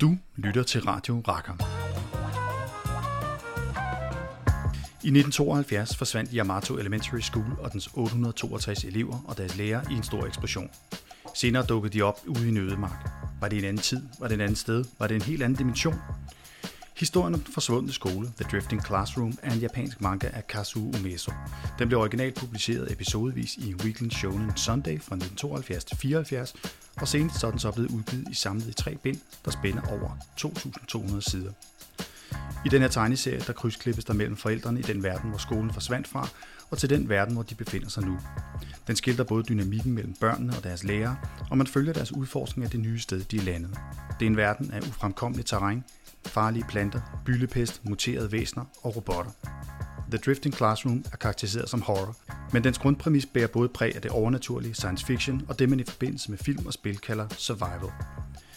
Du lytter til Radio Rakker. I 1972 forsvandt Yamato Elementary School og dens 862 elever og deres lærere i en stor eksplosion. Senere dukkede de op ude i en ødemark. Var det en anden tid? Var det en anden sted? Var det en helt anden dimension? Historien om den forsvundne skole, The Drifting Classroom, er en japansk manga af Kazuo Umeso. Den blev originalt publiceret episodevis i Weekly Shonen Sunday fra 1972 til 74, og senest så er den så blevet udgivet i samlet i tre bind, der spænder over 2.200 sider. I den her tegneserie, der krydsklippes der mellem forældrene i den verden, hvor skolen forsvandt fra, og til den verden, hvor de befinder sig nu. Den skildrer både dynamikken mellem børnene og deres lærere, og man følger deres udforskning af det nye sted, de er landet. Det er en verden af ufremkommeligt terræn, farlige planter, byllepest, muterede væsener og robotter. The Drifting Classroom er karakteriseret som horror, men dens grundpræmis bærer både præg af det overnaturlige science fiction og det, man i forbindelse med film og spil kalder survival.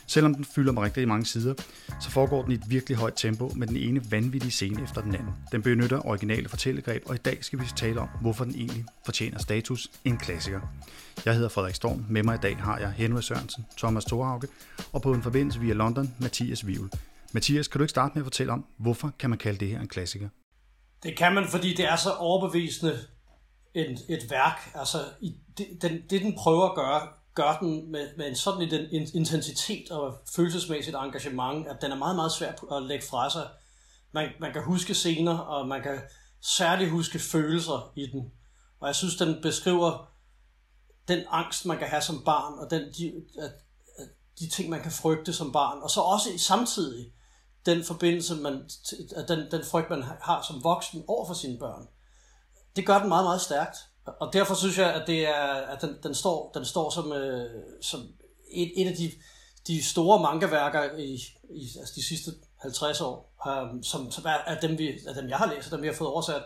Selvom den fylder mig rigtig mange sider, så foregår den i et virkelig højt tempo med den ene vanvittige scene efter den anden. Den benytter originale fortællegreb, og i dag skal vi tale om, hvorfor den egentlig fortjener status en klassiker. Jeg hedder Frederik Storm. Med mig i dag har jeg Henry Sørensen, Thomas Thorauke og på en forbindelse via London, Mathias Vivl. Mathias, kan du ikke starte med at fortælle om, hvorfor kan man kalde det her en klassiker? Det kan man, fordi det er så overbevisende et, et værk. Altså, i, det, den, det den prøver at gøre, gør den med, med en sådan en intensitet og følelsesmæssigt engagement, at den er meget, meget svær at lægge fra sig. Man, man kan huske scener, og man kan særligt huske følelser i den. Og jeg synes, den beskriver den angst, man kan have som barn, og den, de, de ting, man kan frygte som barn. Og så også samtidig den forbindelse, man, den, den frygt, man har som voksen over for sine børn. Det gør den meget, meget stærkt. Og derfor synes jeg, at, det er, at den, den, står, den står som, øh, som et, et af de, de store mangaværker i, i altså de sidste 50 år, øh, som, som er, er, dem, vi, er dem, jeg har læst, og dem, vi har fået oversat.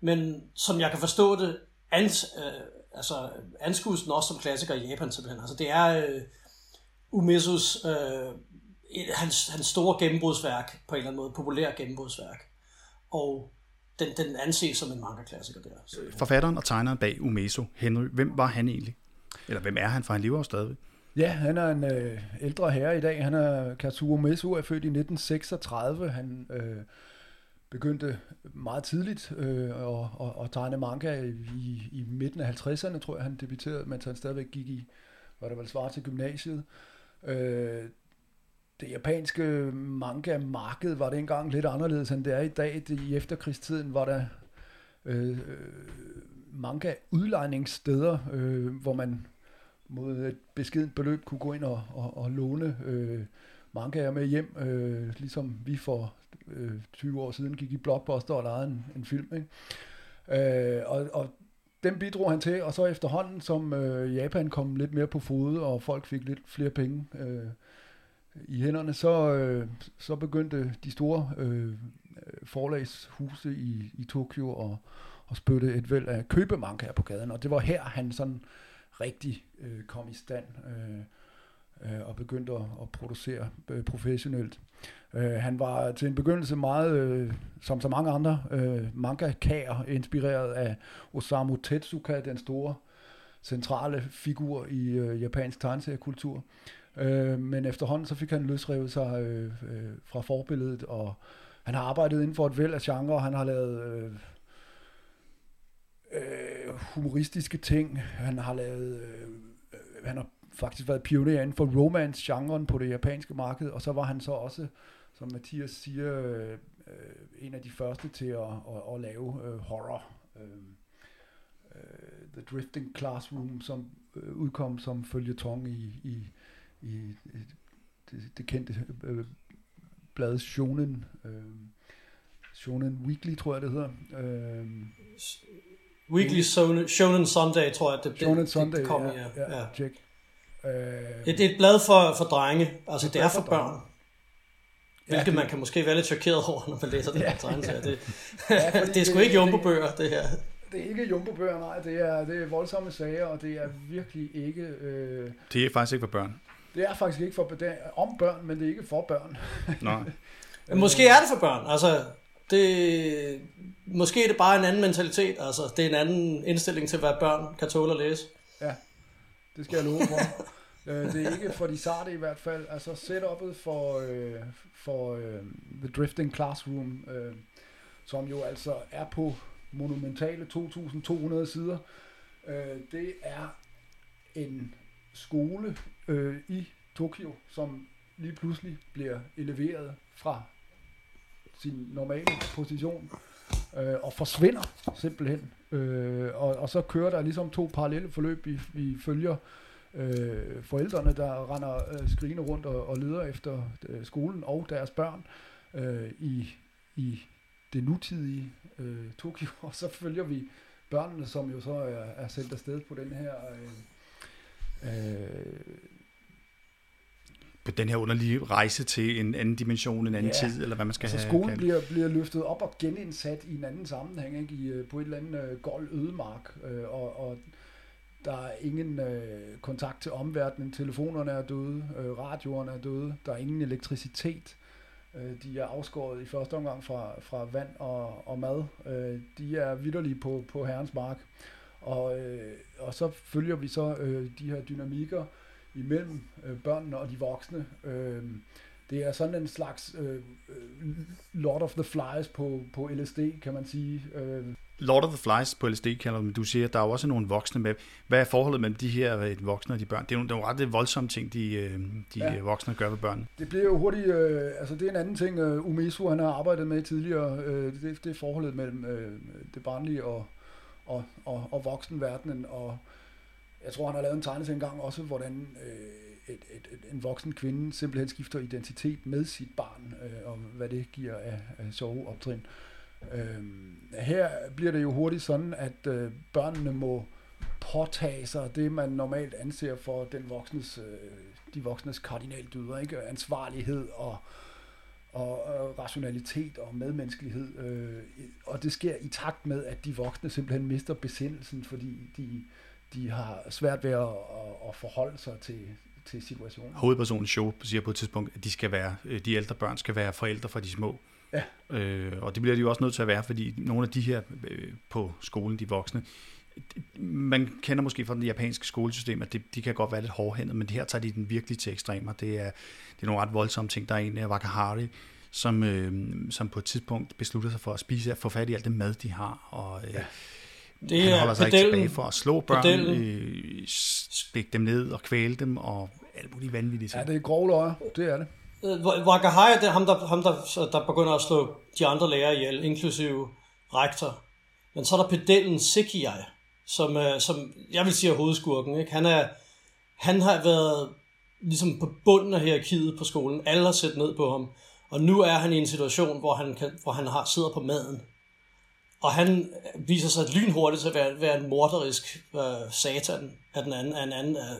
Men som jeg kan forstå det, ans, øh, altså anskues den også som klassiker i Japan simpelthen. Altså det er øh, Umesus øh, hans, hans store gennembrudsværk, på en eller anden måde, populær gennembrudsværk. Og den, den anses som en manga-klassiker der. Så. Forfatteren og tegneren bag Umeso, Henry, hvem var han egentlig? Eller hvem er han, for han lever stadig? Ja, han er en øh, ældre herre i dag. Han er Katsuo Umeso, er født i 1936. Han øh, begyndte meget tidligt øh, at, at, at tegne manga i, i midten af 50'erne, tror jeg, han debuterede, mens han stadigvæk gik i, hvad der vel svarer til gymnasiet. Øh, det japanske manga-marked var det engang lidt anderledes, end det er i dag. Det, I efterkrigstiden var der øh, øh manga-udlejningssteder, øh, hvor man mod et beskidt beløb kunne gå ind og, og, og låne øh, mangaer med hjem, øh, ligesom vi for øh, 20 år siden gik i Blockbuster og lejede en, en film. Ikke? Øh, og, og den bidrog han til, og så efterhånden, som øh, Japan kom lidt mere på fod, og folk fik lidt flere penge, øh, i hænderne, så, øh, så begyndte de store øh, forlagshuse i, i Tokyo og, og spytte et væld af købemanga på gaden, og det var her, han sådan rigtig øh, kom i stand øh, øh, og begyndte at, at producere øh, professionelt. Øh, han var til en begyndelse meget, øh, som så mange andre, øh, mangakager, inspireret af Osamu Tezuka, den store centrale figur i øh, japansk tegneseriekultur. Øh, men efterhånden så fik han løsrevet sig øh, øh, fra forbilledet, og han har arbejdet inden for et væld af genre, han har lavet øh, øh, humoristiske ting, han har lavet, øh, han har faktisk været pioner inden for romance-genren på det japanske marked, og så var han så også, som Mathias siger, øh, øh en af de første til at, at, at lave øh, horror. Øh, øh The Drifting Classroom, som øh, udkom som følgetong i, i i, det, det kendte øh, blad Shonen, øh, Shonen Weekly, tror jeg det hedder. Øh, Weekly Shonen, Shonen Sunday, tror jeg, det, Shonen Sunday, det kom ja, ja, ja, ja. Check. Øh, det, det er et blad for, for drenge, altså det, det er for børn. børn. Hvilket ja, det, man kan måske være lidt chokeret over, når man læser det ja, her tegneserie. Ja. Det, ja, det er sgu ikke jumbo-bøger, det her. Det er ikke jumbo-bøger, nej. Det er, det er voldsomme sager, og det er virkelig ikke... Øh... Det er faktisk ikke for børn. Det er faktisk ikke for det er om børn, men det er ikke for børn. Nej. Måske er det for børn. Altså, det, måske er det bare en anden mentalitet. Altså, det er en anden indstilling til, hvad børn kan tåle at læse. Ja, det skal jeg love for. Øh, det er ikke for de sarte i hvert fald. Altså setup'et for, øh, for øh, The Drifting Classroom, øh, som jo altså er på monumentale 2.200 sider, øh, det er en skole øh, i Tokyo, som lige pludselig bliver eleveret fra sin normale position øh, og forsvinder simpelthen. Øh, og, og så kører der ligesom to parallelle forløb, vi, vi følger øh, forældrene, der render øh, skrigende rundt og, og leder efter øh, skolen og deres børn øh, i, i det nutidige øh, Tokyo, og så følger vi børnene, som jo så er, er sendt afsted på den her øh, øh, på den her underlige rejse til en anden dimension, en anden Ja. tid, eller hvad man skal Altså have. skolen kaldt. bliver, bliver løftet op og genindsat i en anden sammenhæng, ikke? I, øh, på et eller andet øh, gold ødemark, øh, og, og der er ingen øh, kontakt til omverdenen, telefonerne er døde, øh, radioerne er døde, der er ingen elektricitet, øh, de er afskåret i første omgang fra, fra vand og, og mad, øh, de er vidderlige på, på herrens mark, og, øh, og så følger vi så øh, de her dynamikker imellem øh, børnene og de voksne, øh, det er sådan en slags øh, øh, Lord of the Flies på, på LSD, kan man sige. Øh, Lord of the Flies på LSD kalder man. Du siger, at der er jo også nogle voksne med. Hvad er forholdet mellem de her øh, voksne og de børn? Det er jo, det er jo ret voldsomme ting, de, øh, de Ja. ja. voksne gør ved børn. det bliver jo hurtigt, øh, altså det er en anden ting, øh, Umesu han har arbejdet med tidligere, øh, det, det er forholdet mellem øh, det barnlige og, og, og, og voksenverdenen, og jeg tror, han har lavet en tegnelse engang også, hvordan øh, et, et, et, en voksen kvinde simpelthen skifter identitet med sit barn, øh, og hvad det giver af, af sjove optrin. Øh, her bliver det jo hurtigt sådan, at øh, børnene må påtage sig det, man normalt anser for den voksnes, øh, de voksnes kardinaldyder, ikke? Ansvarlighed og, og, og rationalitet og medmenneskelighed. Øh, og det sker i takt med, at de voksne simpelthen mister besindelsen, fordi de, de har svært ved at, at, at forholde sig til, til situationen. Hovedpersonen show siger på et tidspunkt, at de, skal være, øh, de ældre børn skal være forældre for de små. Ja. Øh, og det bliver de jo også nødt til at være, fordi nogle af de her øh, på skolen, de voksne, man kender måske fra det japanske skolesystem, at det, de kan godt være lidt hårdhændet, men det her tager de den virkelig til ekstremer. Det er, det er nogle ret voldsomme ting. Der er en af Wakahari, som, øh, som på et tidspunkt beslutter sig for at spise og få fat i alt det mad, de har, og øh, ja. Det han er holder sig ikke pedellen. tilbage for at slå børn, pedellen. øh, spække dem ned og kvæle dem, og alt muligt vanvittigt. Ja, det er grove løjer, det er det. Øh, Wakahaya, det er ham, der, ham der, der begynder at slå de andre lærere ihjel, inklusive rektor. Men så er der pedellen Sekiai, som, øh, som jeg vil sige er hovedskurken. Ikke? Han, er, han har været ligesom på bunden af hierarkiet på skolen. Alle har set ned på ham. Og nu er han i en situation, hvor han, kan, hvor han har, sidder på maden. Og han viser sig lynhurtigt til at være, være en morderisk øh, satan af den anden. Af en anden øh,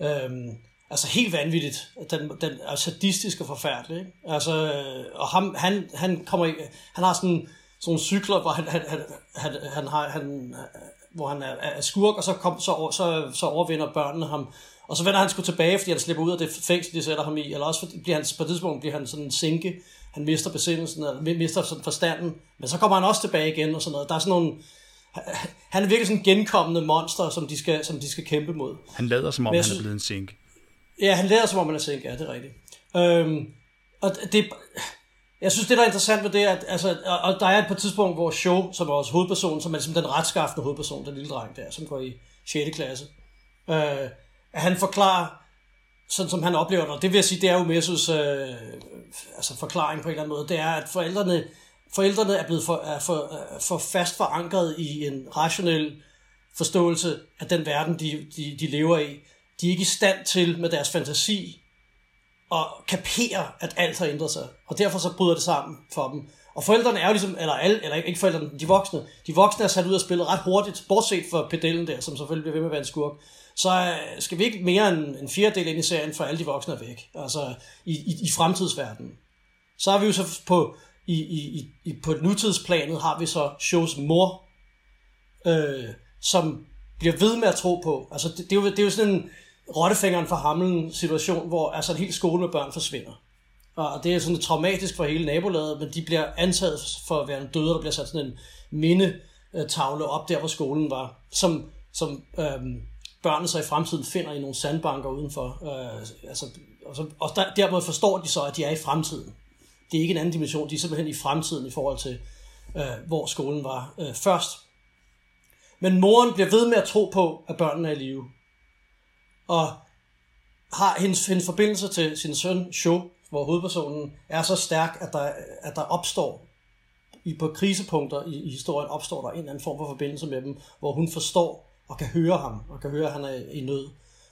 øh, øh, altså helt vanvittigt. Den, den er sadistisk og forfærdelig. Ikke? Altså, øh, og ham, han, han, kommer i, han har sådan, sådan nogle cykler, hvor han, han, han, han, han har, han, øh, hvor han er, er skurk, og så, kom, så, så, så overvinder børnene ham. Og så vender han sgu tilbage, fordi han slipper ud af det fængsel, de sætter ham i. Eller også fordi, bliver han, på et tidspunkt bliver han sådan en sinke. Han mister besindelsen, eller mi- mister sådan forstanden. Men så kommer han også tilbage igen og sådan noget. Der er sådan nogle... Han er virkelig sådan en genkommende monster, som de skal, som de skal kæmpe mod. Han lader som om, jeg han er synes- blevet en sink. Ja, han lærer som om, han er sænk, ja, det er rigtigt. Øhm, og det, jeg synes, det der er interessant ved det, er, at altså, og, der er et på et tidspunkt, hvor Show, som er vores hovedperson, som er ligesom den retskaffende hovedperson, den lille dreng der, som går i 6. klasse, øh, at han forklarer, sådan som han oplever det, og det vil jeg sige, det er jo Messus øh, altså forklaring på en eller anden måde, det er, at forældrene, forældrene er blevet for, er for, er for fast forankret i en rationel forståelse af den verden, de, de, de lever i. De er ikke i stand til med deres fantasi at kapere, at alt har ændret sig. Og derfor så bryder det sammen for dem. Og forældrene er jo ligesom, eller, alle, eller ikke forældrene, de voksne. De voksne er sat ud og spillet ret hurtigt, bortset fra pedellen der, som selvfølgelig bliver ved med at være en skurk. Så øh, skal vi ikke mere end en fjerdedel ind i serien, for alle de voksne er væk. Altså i, i, i fremtidsverdenen. Så har vi jo så på, i, i, i, på nutidsplanet har vi så shows mor, øh, som bliver ved med at tro på. Altså, det, det, er, jo, det er jo sådan en rottefingeren for hamlen situation, hvor altså en hel skole med børn forsvinder. Og det er sådan traumatisk for hele nabolaget, men de bliver antaget for at være en døde, der bliver sat sådan en mindetavle op der, hvor skolen var, som, som øhm, børnene så i fremtiden finder i nogle sandbanker udenfor. Øh, altså, og, så, og der, dermed forstår de så, at de er i fremtiden. Det er ikke en anden dimension, de er simpelthen i fremtiden i forhold til, øh, hvor skolen var øh, først. Men moren bliver ved med at tro på, at børnene er i live. Og har hendes, hendes forbindelse til sin søn, Sho, hvor hovedpersonen er så stærk, at der, at der opstår i, på krisepunkter i, i historien opstår der en eller anden form for forbindelse med dem, hvor hun forstår og kan høre ham, og kan høre, at han er i nød,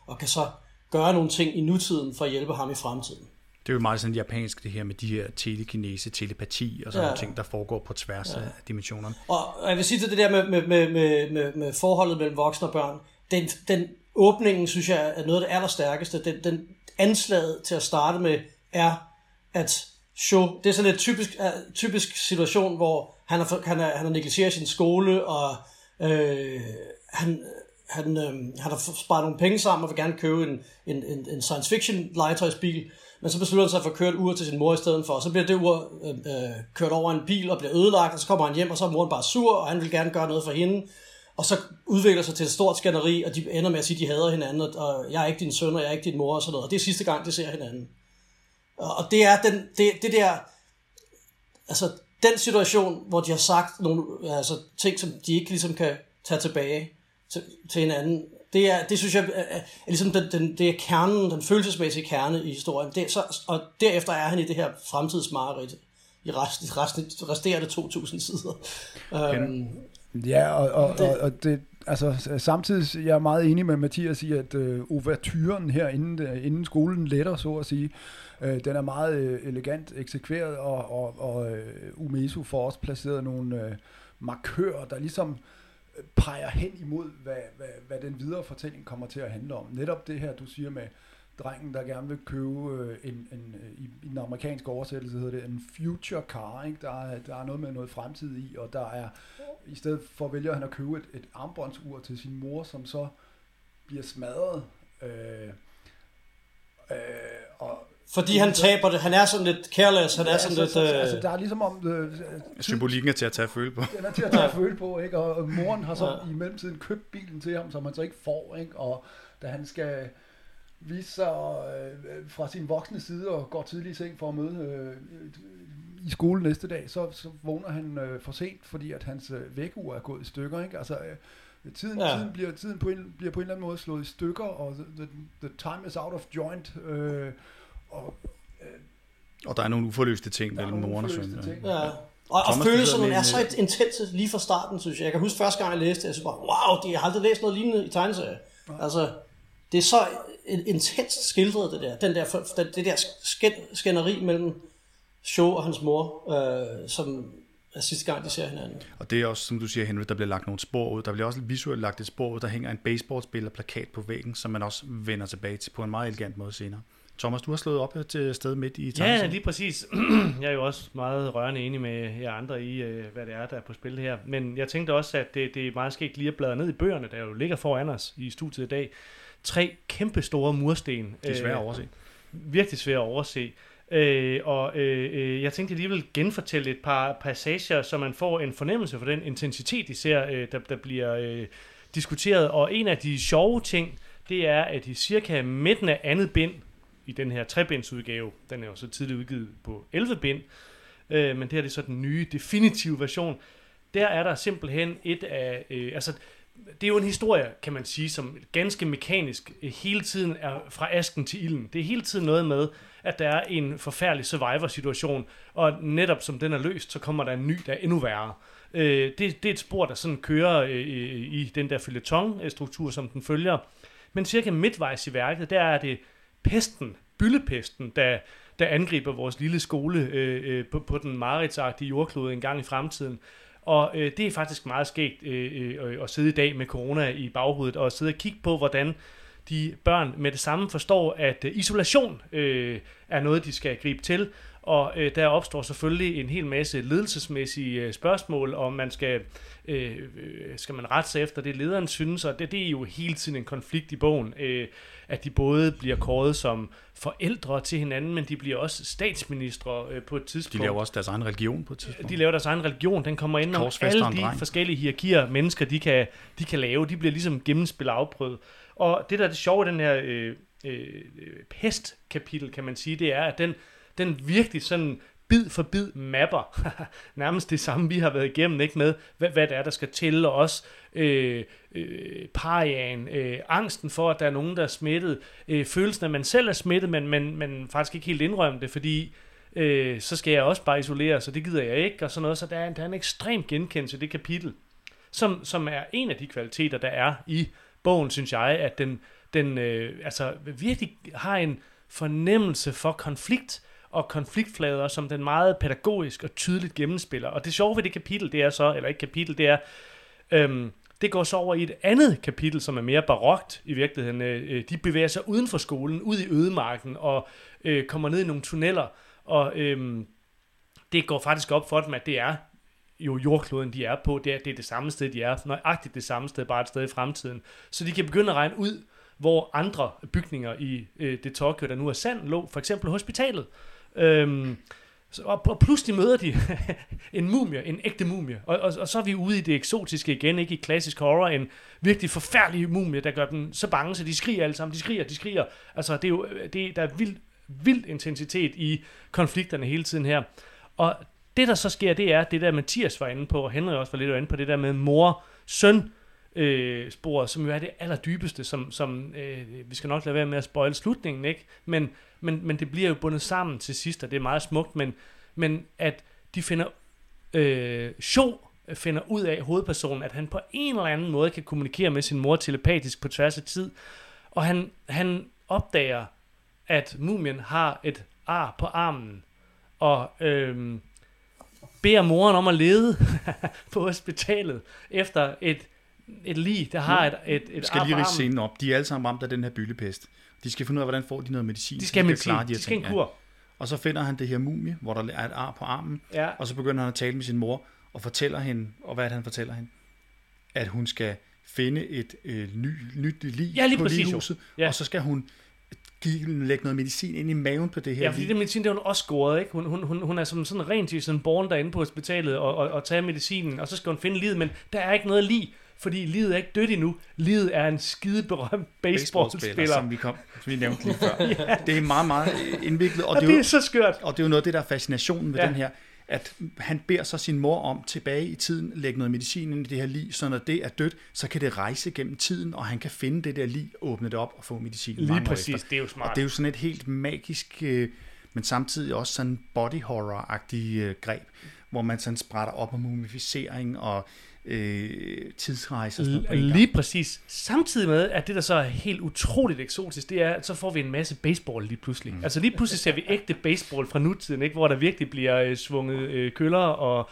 og kan så gøre nogle ting i nutiden for at hjælpe ham i fremtiden. Det er jo meget sådan japansk, det her med de her telekinese, telepati og sådan Ja. ja. ting, der foregår på tværs ja. af dimensionerne. Og jeg vil sige til det der med, med, med, med, med, med forholdet mellem voksne og børn, den, den åbningen, synes jeg, er noget af det allerstærkeste. Den, den anslaget til at starte med er, at show, det er sådan en typisk, uh, typisk situation, hvor han har, han har, han har negligeret sin skole, og øh, han, han, øh, han har sparet nogle penge sammen og vil gerne købe en, en, en, en science fiction legetøjsbil, men så beslutter han sig for at køre et ur til sin mor i stedet for, og så bliver det ur øh, øh, kørt over en bil og bliver ødelagt, og så kommer han hjem, og så er moren bare sur, og han vil gerne gøre noget for hende, og så udvikler sig til et stort skænderi, og de ender med at sige, at de hader hinanden, og, jeg er ikke din søn, og jeg er ikke din mor, og sådan noget, og det er sidste gang, de ser hinanden. Og, og det er den, det, det der, altså den situation, hvor de har sagt nogle altså, ting, som de ikke ligesom kan tage tilbage til, til hinanden, det, er, det synes jeg er, er, ligesom den, den, det er kernen, den følelsesmæssige kerne i historien. Det, så, og derefter er han i det her fremtidsmareridt i resten, resten, resterende 2.000 sider. Um, Ja, og, og, og, og det, altså, samtidig jeg er meget enig med Mathias i, at øh, overturen her, inden, øh, inden skolen letter, så at sige, øh, den er meget øh, elegant eksekveret, og, og, og øh, Umesu får også placeret nogle øh, markører, der ligesom øh, peger hen imod, hvad, hvad, hvad den videre fortælling kommer til at handle om. Netop det her, du siger med drengen, der gerne vil købe øh, en, en øh, i, i den amerikanske oversættelse hedder det en future car, ikke? Der, er, der er noget med noget fremtid i, og der er i stedet for vælger han at købe et, et armbåndsur til sin mor, som så bliver smadret. Øh, øh, og fordi han taber det. Han er sådan lidt careless. Han er sådan altså, lidt... så, Øh, altså, der er ligesom om... Øh, Symbolikken er til at tage at føle på. den er til at tage at føle på, ikke? Og, moren har så Ja. ja. i mellemtiden købt bilen til ham, som han så ikke får, ikke? Og da han skal vise sig øh, fra sin voksne side og går tidligt i seng for at møde øh, i skole næste dag, så, så vågner han øh, for sent, fordi at hans øh, vækkeur er gået i stykker, ikke? Altså, øh, tiden, Ja. ja. tiden, bliver, tiden på en, bliver på en eller anden måde slået i stykker, og the, the, the time is out of joint, øh, og Og der er nogle uforløste ting mellem moren og sønnen. ting. Ja. Og, og Thomas, du følelserne er så en- intense lige fra starten, synes jeg. Jeg kan huske første gang, jeg læste det, jeg synes bare, wow, de har aldrig læst noget lignende i tegneserie. Altså, det er så in- intenst skildret, det der. Den der den, det der skænd, skænderi mellem Show og hans mor, øh, som er sidste gang, de ser hinanden. Og det er også, som du siger, Henry, der bliver lagt nogle spor ud. Der bliver også visuelt lagt et spor ud. Der hænger en baseballspiller plakat på væggen, som man også vender tilbage til på en meget elegant måde senere. Thomas, du har slået op til sted midt i Ja, tegneserien. lige præcis. jeg er jo også meget rørende enig med jer andre i, øh, hvad det er, der er på spil her. Men jeg tænkte også, at det, det er meget skægt lige at bladre ned i bøgerne, der jo ligger foran os i studiet i dag. Tre kæmpe store mursten. Det er svært at Øh, overse. virkelig svært at overse. Øh, og øh, øh, jeg tænkte, at jeg lige vil genfortælle et par passager, så man får en fornemmelse for den intensitet, ser, øh, der, der bliver øh, diskuteret. Og en af de sjove ting, det er, at i cirka midten af andet bind, i den her trebindsudgave, den er jo så tidligt udgivet på 11 bind, øh, men det her det er så den nye, definitive version, der er der simpelthen et af, øh, altså det er jo en historie, kan man sige, som ganske mekanisk øh, hele tiden er fra asken til ilden. Det er hele tiden noget med, at der er en forfærdelig survivor-situation, og netop som den er løst, så kommer der en ny, der er endnu værre. Øh, det, det er et spor, der sådan kører øh, øh i den der følgetong-struktur, som den følger. Men cirka midtvejs i værket, der er det pesten, byllepesten, der, der angriber vores lille skole øh, øh, på, på den mareridsagtige jordklode en gang i fremtiden. Og øh, det er faktisk meget skægt øh, øh, at sidde i dag med corona i baghovedet og sidde og kigge på, hvordan de børn med det samme forstår, at øh, isolation øh, er noget, de skal gribe til. Og øh, der opstår selvfølgelig en hel masse ledelsesmæssige øh, spørgsmål, om man skal, øh, øh, skal man rette sig efter det, lederen synes, og det, det er jo hele tiden en konflikt i bogen, øh, at de både bliver kåret som forældre til hinanden, men de bliver også statsministre øh, på et De tidspunkt. laver også deres egen religion på et tidspunkt. De laver deres egen religion, den kommer ind om alle de dreng. forskellige hierarkier, mennesker de kan, de kan lave, de bliver ligesom gennemspillet og afprøvet. Og det der er det sjove den her øh, øh, pestkapitel, kan man sige, det er, at den, den virkelig sådan bid for bid mapper. Nærmest det samme, vi har været igennem, ikke med, hvad, hvad det er, der skal til, og også øh, øh, parian, øh, angsten for, at der er nogen, der er smittet, øh, følelsen af, at man selv er smittet, men man, man faktisk ikke helt indrømmer det, fordi øh, så skal jeg også bare isolere, så det gider jeg ikke, og sådan noget, så der er, der er en ekstrem genkendelse i det kapitel, som, som er en af de kvaliteter, der er i bogen, synes jeg, at den, den øh, altså virkelig har en fornemmelse for konflikt, og konfliktflader, som den meget pædagogisk og tydeligt gennemspiller. Og det sjove ved det kapitel, det er så, eller ikke kapitel, det er, øhm, det går så over i et andet kapitel, som er mere barokt i virkeligheden. Øh, øh de bevæger sig uden for skolen, ud i ødemarken, og øh, kommer ned i nogle tunneller, og øh, det går faktisk op for dem, at det er jo jordkloden, de er på, det er, det er det samme sted, de er, nøjagtigt det samme sted, bare et sted i fremtiden. Så de kan begynde at regne ud, hvor andre bygninger i øh, det Tokyo, der nu er sand, lå, for eksempel hospitalet. Øhm, så, og, og pludselig møder de en mumie, en ægte mumie. Og, og, og så er vi ude i det eksotiske igen, ikke i klassisk horror, en virkelig forfærdelig mumie, der gør dem så bange, så de skriger alle sammen, de skriger, de skriger. Altså, det er jo, det, der er vild, vild intensitet i konflikterne hele tiden her. Og det, der så sker, det er det der, Mathias var inde på, og Henrik også var lidt inde på, det der med mor-søn, øh, spor, som jo er det allerdybeste, som, som øh, vi skal nok lade være med at spoil slutningen, ikke? Men, men, men det bliver jo bundet sammen til sidst, og det er meget smukt, men, men at de finder, øh, show finder ud af hovedpersonen, at han på en eller anden måde kan kommunikere med sin mor telepatisk på tværs af tid, og han, han opdager, at mumien har et ar på armen, og øh, beder moren om at lede på hospitalet efter et et lig, der har et, et, et skal lige rise scenen op. De er alle sammen ramt af den her byllepest. De skal finde ud af, hvordan får de noget medicin. De skal de medicin. Klare de, de skal en kur. Ja. Og så finder han det her mumie, hvor der er et ar på armen. Ja. Og så begynder han at tale med sin mor og fortæller hende, og hvad er det, han fortæller hende? At hun skal finde et øh, ny, nyt lig ja, lige på præcis, lighuset, ja. og så skal hun give, lægge noget medicin ind i maven på det her Ja, fordi det medicin, det er hun også scoret, ikke? Hun, hun, hun, hun er som sådan rent sådan born derinde på hospitalet og, og, og tage medicinen, og så skal hun finde livet, men der er ikke noget lig fordi livet er ikke dødt endnu. Livet er en skide berømt baseballspiller. Baseball som vi, kom, som vi nævnte lige før. ja. Det er meget, meget indviklet. Og, og det, er jo, det er så skørt. Og det er jo noget af det, der er fascinationen ved ja. den her, at han beder så sin mor om tilbage i tiden, lægge noget medicin ind i det her lig, så når det er dødt, så kan det rejse gennem tiden, og han kan finde det der lig, åbne det op og få medicin. Lige præcis, efter. det er jo smart. Og det er jo sådan et helt magisk, øh, men samtidig også sådan body horror-agtig øh, greb, hvor man sådan sprætter op med mumificering og øh, tidsrejser. L- lige præcis. Samtidig med, at det der så er helt utroligt eksotisk, det er, at så får vi en masse baseball lige pludselig. Mm. Altså lige pludselig ser vi ægte baseball fra nutiden, ikke? hvor der virkelig bliver øh, svunget øh, køller og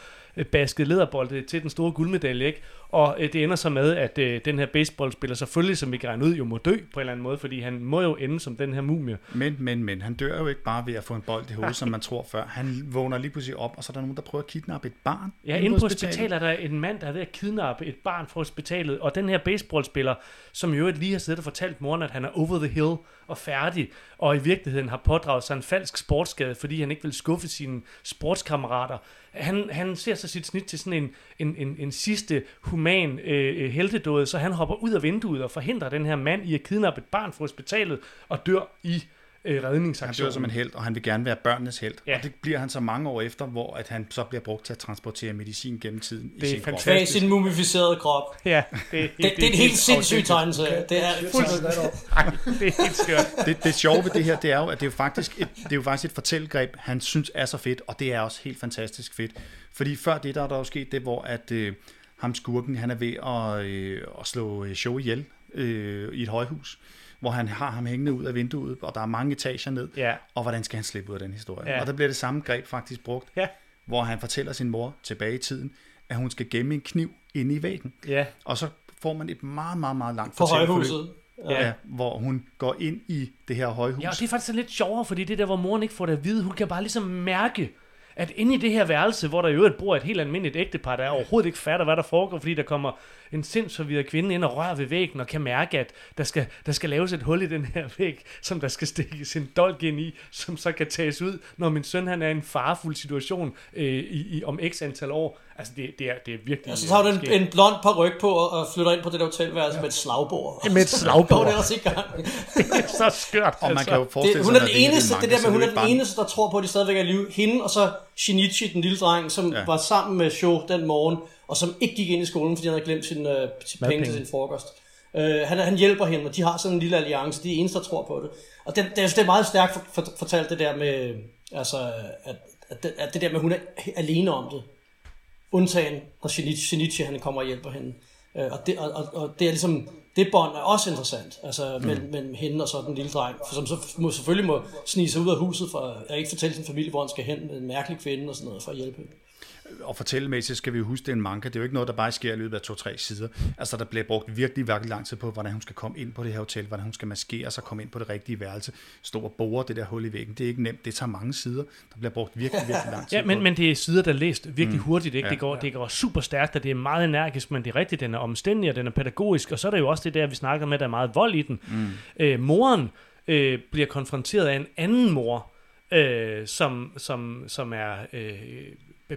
basket lederbolde til den store guldmedalje. Ikke? Og øh, det ender så med, at øh, den her baseballspiller selvfølgelig, som vi kan ud, jo må dø på en eller anden måde, fordi han må jo ende som den her mumie. Men, men, men, han dør jo ikke bare ved at få en bold i hovedet, som man tror før. Han vågner lige pludselig op, og så er der nogen, der prøver at kidnappe et barn. Ja, inde på hospitalet er der en mand, der er ved at kidnappe et barn fra hospitalet, og den her baseballspiller, som jo lige har siddet og fortalt moren, at han er over the hill og færdig, og i virkeligheden har pådraget sig en falsk sportsskade, fordi han ikke vil skuffe sine sportskammerater. Han, han ser så sit snit til sådan en, en, en, en sidste human øh, øh heltedåde, så han hopper ud af vinduet og forhindrer den her mand i at kidnappe et barn fra hospitalet og dør i øh, redningsaktionen. Han dør som en held, og han vil gerne være børnenes held. Ja. Og det bliver han så mange år efter, hvor at han så bliver brugt til at transportere medicin gennem tiden det i sin krop. Det er sin mumificerede krop. Ja, det, er, det, det, det er en helt sindssyg tegneserie. Det er fuldstændig det er helt skørt. Det, det sjove ved det her, det er jo, at det er jo faktisk et, det er jo faktisk et fortællegreb, han synes er så fedt, og det er også helt fantastisk fedt. Fordi før det, der er der jo sket det, hvor at øh, ham skurken, han er ved at, øh, at slå øh, show ihjel øh, i et højhus hvor han har ham hængende ud af vinduet, og der er mange etager ned, ja. og hvordan skal han slippe ud af den historie? Ja. Og der bliver det samme greb faktisk brugt, ja. hvor han fortæller sin mor tilbage i tiden, at hun skal gemme en kniv inde i væggen. Ja. Og så får man et meget, meget, meget langt For højhuset. Ja. ja, hvor hun går ind i det her højhus. Ja, og det er faktisk lidt sjovere, fordi det der, hvor moren ikke får det at vide, hun kan bare ligesom mærke, at inde i det her værelse, hvor der i øvrigt bor et helt almindeligt ægtepar, der er overhovedet ikke fatter, hvad der foregår, fordi der kommer en sindsforvirret kvinde ind og rører ved væggen, og kan mærke, at der skal, der skal laves et hul i den her væg, som der skal stikkes en dolk ind i, som så kan tages ud, når min søn han er i en farefuld situation øh, i, i, om x antal år. Altså, det, det, er, det er virkelig... Altså, så har du en, en blond par ryg på og, flytter ind på det der hotelværelse ja. med et slagbord. Med et slagbord. Det også i gang. det er så skørt. Og man altså. kan jo forestille Det, sig, hun er den eneste, det der med, hun er den bare- eneste, der tror på, at de stadigvæk er i live. Hende og så Shinichi, den lille dreng, som ja. var sammen med Sho den morgen, og som ikke gik ind i skolen, fordi han havde glemt sin, sin penge til sin frokost. Uh, han, han hjælper hende, og de har sådan en lille alliance. De er eneste, der tror på det. Og det, det, er, det er meget stærkt for, for, fortalt det der med, altså, at, at, det, at det der med, at hun er alene om det. Undtagen, når Shinichi han kommer og hjælper hende. Øh, og, det, og, og, og det er ligesom, det bånd er også interessant, altså mm. mellem, mellem hende og så den lille dreng, for som så må, selvfølgelig må snige sig ud af huset for at ikke fortælle sin familie, hvor han skal hen med en mærkelig kvinde og sådan noget, for at hjælpe hende. Og fortællemæssigt skal vi huske, det er en manga. Det er jo ikke noget, der bare sker i løbet af to-tre sider. Altså, der bliver brugt virkelig, virkelig lang tid på, hvordan hun skal komme ind på det her hotel, hvordan hun skal maskere sig, komme ind på det rigtige værelse, stå og bore det der hul i væggen. Det er ikke nemt. Det tager mange sider. Der bliver brugt virkelig, virkelig lang tid Ja, men, på. men det er sider, der er læst virkelig mm. hurtigt. Ikke? Ja. Det, går, det går super stærkt, og det er meget energisk, men det er rigtigt, den er omstændig, og den er pædagogisk. Og så er der jo også det der, vi snakker med, der er meget vold i den. Mm. Øh, moren øh, bliver konfronteret af en anden mor, øh, som, som, som er... Øh,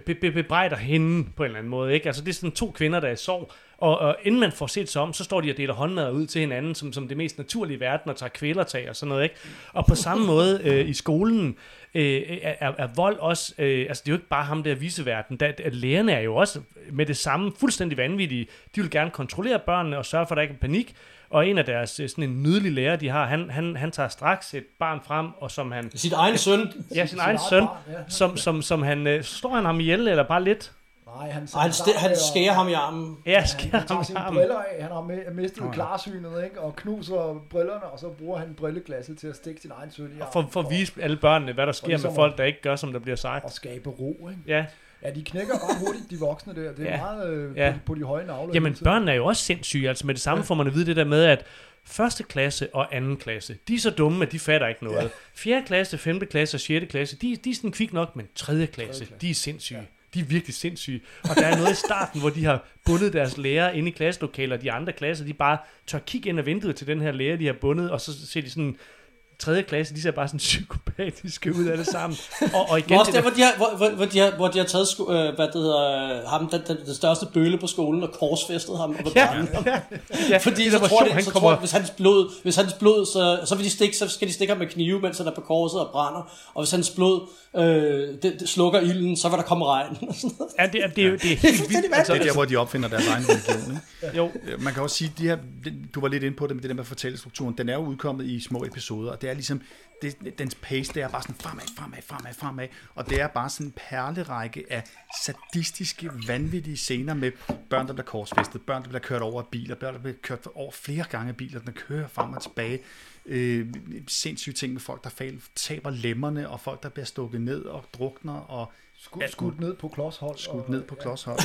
be, be, bebrejder hende på en eller anden måde. Ikke? Altså, det er sådan to kvinder, der er i sorg, og, og inden man får set sig om, så står de og deler håndmad ud til hinanden, som, som det mest naturlige i verden, og tager kvælertag og sådan noget. Ikke? Og på samme måde øh, i skolen øh, er, er, vold også, øh, altså det er jo ikke bare ham der viseverden, der, at lærerne er jo også med det samme fuldstændig vanvittige. De vil gerne kontrollere børnene og sørge for, at der ikke er panik. Og en af deres øh, sådan en nydelig lærer, de har, han, han, han tager straks et barn frem, og som han, Sit egen søn, ja, sin egen eget søn, barn, ja. som, som, som han, øh, slår han ham ihjel, eller bare lidt? Nej, han, og han, st- han skærer ham i armen. Ja, Han, skærer han tager ham i sine armen. briller af, han har mi- mistet klarsynet, ikke? og knuser brillerne, og så bruger han brilleglasset til at stikke sin egen søn i For, armen for at vise alle børnene, hvad der sker ligesom med folk, der ikke gør, som der bliver sagt. og skabe ro. Ikke? Ja, Ja, de knækker ret hurtigt, de voksne der. Det er Ja. meget øh, Ja. på, på de høje navler. Jamen, børnene er jo også sindssyge. Altså med det samme får man at vide det der med, at første klasse og anden klasse, de er så dumme, at de fatter ikke noget. Ja. Fjerde klasse, femte klasse og sjette klasse, de, de er sådan kvik nok, men tredje klasse, klasse. de er sindssyge. De er virkelig sindssyge. Og der er noget i starten, hvor de har bundet deres lærer inde i klasselokaler, og de andre klasser, de bare tør kigge ind ad vinduet til den her lærer, de har bundet, og så ser de sådan tredje klasse, de ser bare sådan psykopatiske ud af det sammen. Og, og igen, også det der, hvor de har, hvor, hvor, hvor de har, hvor de har taget sko, øh, hvad det hedder, ham, den, den, den største bølle på skolen og korsfæstet ham. på Ja, branden. ja, ja, Fordi det så tror de, han så kommer, tror, hvis hans blod, hvis hans blod så, så, vil de stikke, så skal de stikke ham med knive, mens han er på korset og brænder. Og hvis hans blod øh, det, det slukker ilden, så vil der komme regn. og sådan noget. ja, det, er, det, er, det er helt vildt. Altså, Det er der, hvor de opfinder deres egen religion. Ikke? jo, Øh, Man kan også sige, de her, du var lidt inde på det med det der med fortællestrukturen, den er jo udkommet i små episoder, og det er ligesom, det, dens pace, det er bare sådan fremad, fremad, fremad, fremad, og det er bare sådan en perlerække af sadistiske, vanvittige scener med børn, der bliver korsfæstet, børn, der bliver kørt over af biler, børn, der bliver kørt over flere gange af biler, der kører frem og tilbage, øh, sindssyge ting med folk, der fal, taber lemmerne, og folk, der bliver stukket ned og drukner, og Skudt, skudt ned på klodshold. skudt ned på klodshold.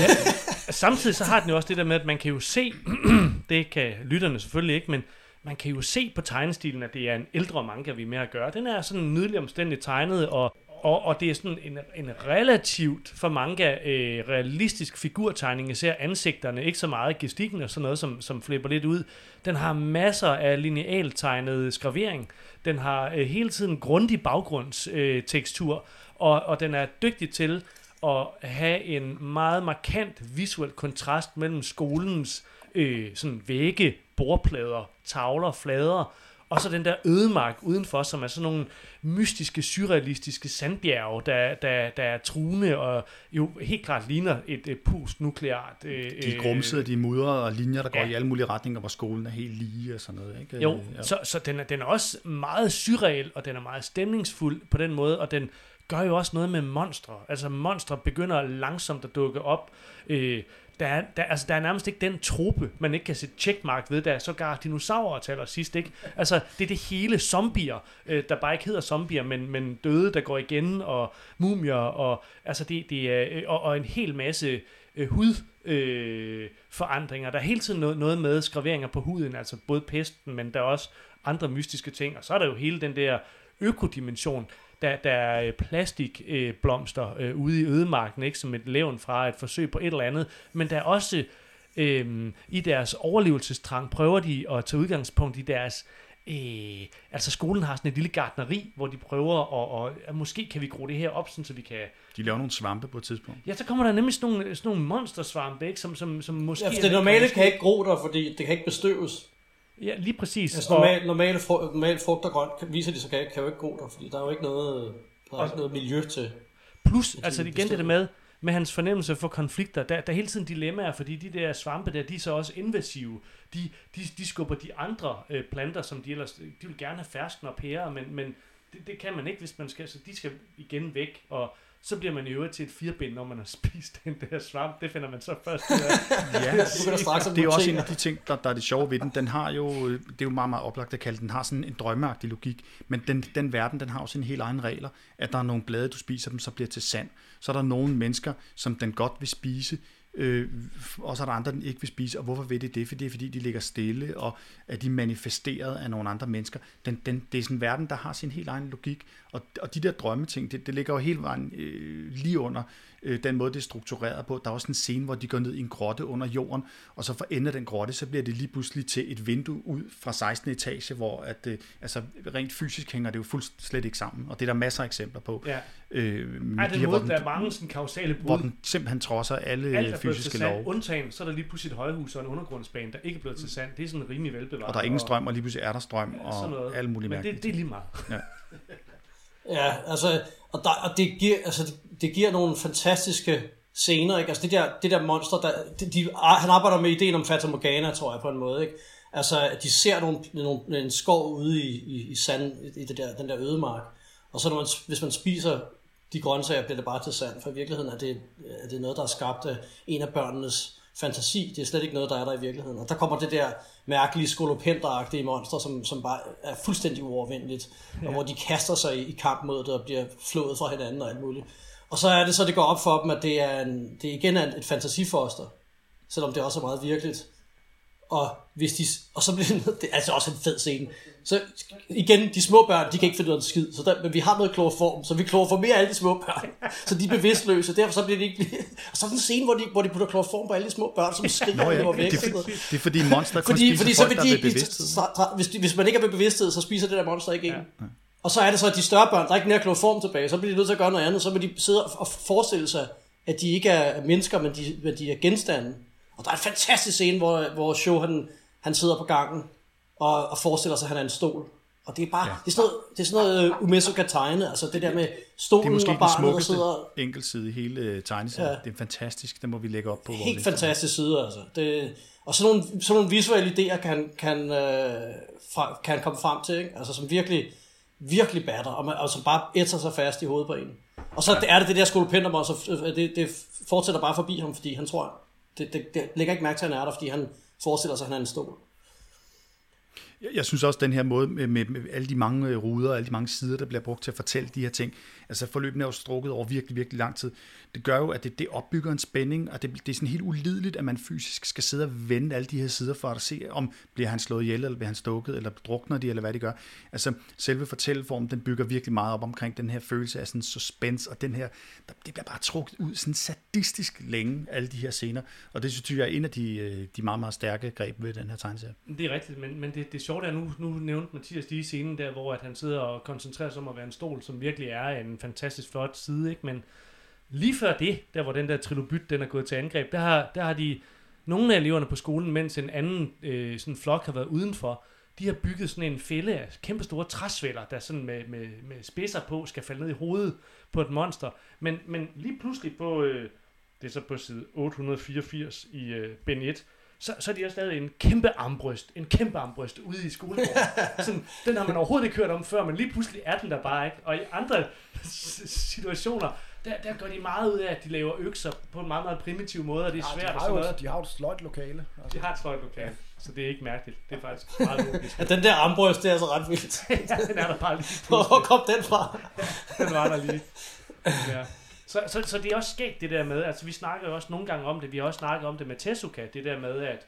Samtidig så har den jo også det der med, at man kan jo se, det kan lytterne selvfølgelig ikke, men man kan jo se på tegnestilen, at det er en ældre manga, vi er med at gøre. Den er sådan nydelig omstændigt tegnet, og, og, og det er sådan en, en relativt for manga øh, realistisk figurtegning, især ansigterne, ikke så meget gestikken og sådan noget, som, som flipper lidt ud. Den har masser af linealtegnet skravering. Den har øh, hele tiden grundig baggrundstekstur, øh, og, og den er dygtig til at have en meget markant visuel kontrast mellem skolens øh, sådan vægge, bordplader, tavler, flader, og så den der ødemark udenfor, som er sådan nogle mystiske, surrealistiske sandbjerge, der, der, der er truende og jo helt klart ligner et, et postnukleart... Øh, De er grumsede, de er mudrede, og linjer, der går Ja. i alle mulige retninger, hvor skolen er helt lige og sådan noget. Ikke? Jo, Øh, ja. så, så den, er, den er også meget surreal, og den er meget stemningsfuld på den måde, og den gør jo også noget med monstre. Altså monstre begynder langsomt at dukke op. Øh, der, er, der, altså, der er nærmest ikke den trope, man ikke kan sætte checkmark ved, der er sågar dinosaurer taler sidst, ikke? Altså, det er det hele zombier, øh, der bare ikke hedder zombier, men, men døde, der går igen, og mumier, og, altså det, det er, øh, og, og en hel masse øh, hud øh, forandringer. Der er hele tiden noget, noget med skraveringer på huden, altså både pesten, men der er også andre mystiske ting. Og så er der jo hele den der økodimension. Der, der er øh, plastikblomster øh, blomster, øh, ude i ødemarken, ikke som et levn fra et forsøg på et eller andet. Men der er også øh, i deres overlevelsestrang, prøver de at tage udgangspunkt i deres Øh, altså skolen har sådan et lille gardneri, hvor de prøver, og, og at måske kan vi gro det her op, sådan, så vi kan... De laver nogle svampe på et tidspunkt. Ja, så kommer der nemlig sådan nogle, sådan nogle monstersvampe, ikke? Som, som, som måske... Ja, for det normale kan ikke gro der, fordi det kan ikke bestøves. Ja, lige præcis. Altså normale, normale, fru, normale frugt og grønt kan, viser de sig kan, kan jo ikke gro der, fordi der er jo ikke noget, der er ikke noget miljø til. Plus, de altså igen det der med, med hans fornemmelse for konflikter, der, der er hele tiden dilemmaer, fordi de der svampe der, de er så også invasive. De, de, de skubber de andre øh, planter, som de ellers, de vil gerne have fersken og pære, men, men det, det kan man ikke, hvis man skal, så de skal igen væk, og så bliver man i øvrigt til et fireben, når man har spist den der svamp. Det finder man så først. Ja, begynder straks at det er jo også en af de ting, der, der er det sjove ved den. Den har jo, det er jo meget, meget oplagt at kalde den, har sådan en drømmeagtig logik, men den, den verden, den har også en helt egen regler, at der er nogle blade, du spiser dem, så bliver til sand. Så er der nogle mennesker, som den godt vil spise, øh, og så er der andre, den ikke vil spise. Og hvorfor vil det det? For det er fordi, de ligger stille, og er de manifesteret af nogle andre mennesker. Den, den, det er sådan en verden, der har sin helt egen logik. Og, og de der drømmeting, det, det ligger jo hele vejen øh, lige under øh, den måde, det er struktureret på. Der er også en scene, hvor de går ned i en grotte under jorden, og så for enden af den grotte, så bliver det lige pludselig til et vindue ud fra 16. etage, hvor at, øh, altså, rent fysisk hænger det jo fuldstændig slet ikke sammen. Og det er der masser af eksempler på. Ja. Øh, Ej, de den her, hvor måde, der er mange sådan kausale hvor brud. den simpelthen trodser alle Alt fysiske sand, love. undtagen, så er der lige pludselig et højhus og en undergrundsbane, der ikke er blevet til sand. Det er sådan rimelig velbevaret. Og der er ingen strøm, og lige pludselig er der strøm, Ja, og alle mulige Men det, det er lige meget. Ja, Ja, altså, og, der, og det, giver, altså, det, det giver nogle fantastiske scener, ikke? Altså det der, det der monster, der, de, de, ah, han arbejder med ideen om Fata Morgana, tror jeg på en måde, ikke? Altså, at de ser nogle, nogle, en skov ude i, i, i sand, i det der, den der ødemark, og så når man, hvis man spiser de grøntsager, bliver det bare til sand, for i virkeligheden er det, er det noget, der er skabt af en af børnenes fantasi. Det er slet ikke noget, der er der i virkeligheden. Og der kommer det der mærkelige skolopenteragtige monster, som, som bare er fuldstændig uovervindeligt, ja. og hvor de kaster sig i, i kamp mod det og bliver flået fra hinanden og alt muligt. Og så er det så, det går op for dem, at det, er en, det igen er et fantasifoster, selvom det også er meget virkeligt. Og, hvis de, og så bliver det, det er altså også en fed scene. Så igen, de små børn, de kan ikke finde ud af skid, så der, men vi har noget kloroform, så vi kloroformerer alle de små børn, så de er bevidstløse, derfor så bliver de ikke... Og så er der en scene, hvor de, hvor de putter kloroform på alle de små børn, som skriger Nå ja, og væk. det, noget. det er fordi monster kun Fordi, spiser fordi så folk, der de, er ved de bevidsthed. så, så, hvis, de, hvis man ikke er ved bevidsthed, så spiser det der monster ikke en. Ja. Og så er det så, at de større børn, der er ikke mere kloroform tilbage, så bliver de nødt til at gøre noget andet, så vil de sidde og og forestille sig, at de ikke er mennesker, men de, men de er genstande. Og der er en fantastisk scene, hvor, hvor Show han, han sidder på gangen og, og forestiller sig, at han er en stol. Og det er bare, ja. det er sådan noget, det er sådan noget uh, Umeso Katane, altså det der med stolen Det er måske og den barnet, der smukkeste sidder enkeltside i hele øh, tegneserien. Ja. Det er fantastisk. Den må vi lægge op på vores helt fantastisk side, altså. Det, og sådan nogle, sådan nogle visuelle idéer kan, kan, øh, fra, kan komme frem til, ikke? Altså som virkelig, virkelig batter, og, man, og som bare ætser sig fast i hovedet på en. Og så ja. er det det der skolopenter, så det, det fortsætter bare forbi ham, fordi han tror, det, det, det lægger ikke mærke til, at han er der, fordi han forestiller sig, at han er en stol. Jeg- Jeg synes også, den her måde med, med, med alle de mange øh, ruder og alle de mange sider, der bliver brugt til at fortælle de her ting, altså forløbene er jo strukket over virkelig, virkelig lang tid. Det gør jo, at det, det opbygger en spænding, og det, det er sådan helt ulideligt, at man fysisk skal sidde og vende alle de her sider for at se, om bliver han slået ihjel, eller bliver han stukket, eller drukner de, eller hvad de gør. Altså selve fortælleformen, den bygger virkelig meget op omkring den her følelse af sådan suspense, og den her, der, det bliver bare trukket ud sådan sadistisk længe, alle de her scener. Og det synes jeg er en af de, øh, de meget, meget stærke greb ved den her tegneserie. Det er rigtigt, men, men det, det sjove er, nu, nu nævnte Mathias lige scenen der, hvor at han sidder og koncentrerer sig om at være en stol, som virkelig er en fantastisk flot side, ikke? men lige før det, der hvor den der trilobyt, den er gået til angreb, der har, der har de, nogle af eleverne på skolen, mens en anden øh, sådan flok har været udenfor, de har bygget sådan en fælde af kæmpe store træsvælder, der sådan med, med, med spidser på skal falde ned i hovedet på et monster. Men, men lige pludselig på, øh, det er så på side 884 i øh, Ben 1, så, så er de også lavet en kæmpe armbryst, en kæmpe armbryst ude i skolegården. Sådan, den har man overhovedet ikke hørt om før, men lige pludselig er den der bare ikke. Og i andre situationer, der, der går de meget ud af, at de laver økser på en meget, meget primitiv måde, og det er Ja, svært de, og har sådan noget. de har jo et sløjt lokale. Altså. De har et sløjt lokal, så det er ikke mærkeligt. Det er faktisk meget logisk. Ja, den der armbryst, det er altså ret vildt. ja, den er der bare lige Hvor kom den fra? Den var der lige. Ja. Så, så, så det er også sket det der med, altså vi snakker jo også nogle gange om det, vi har også snakket om det med Tezuka, det der med, at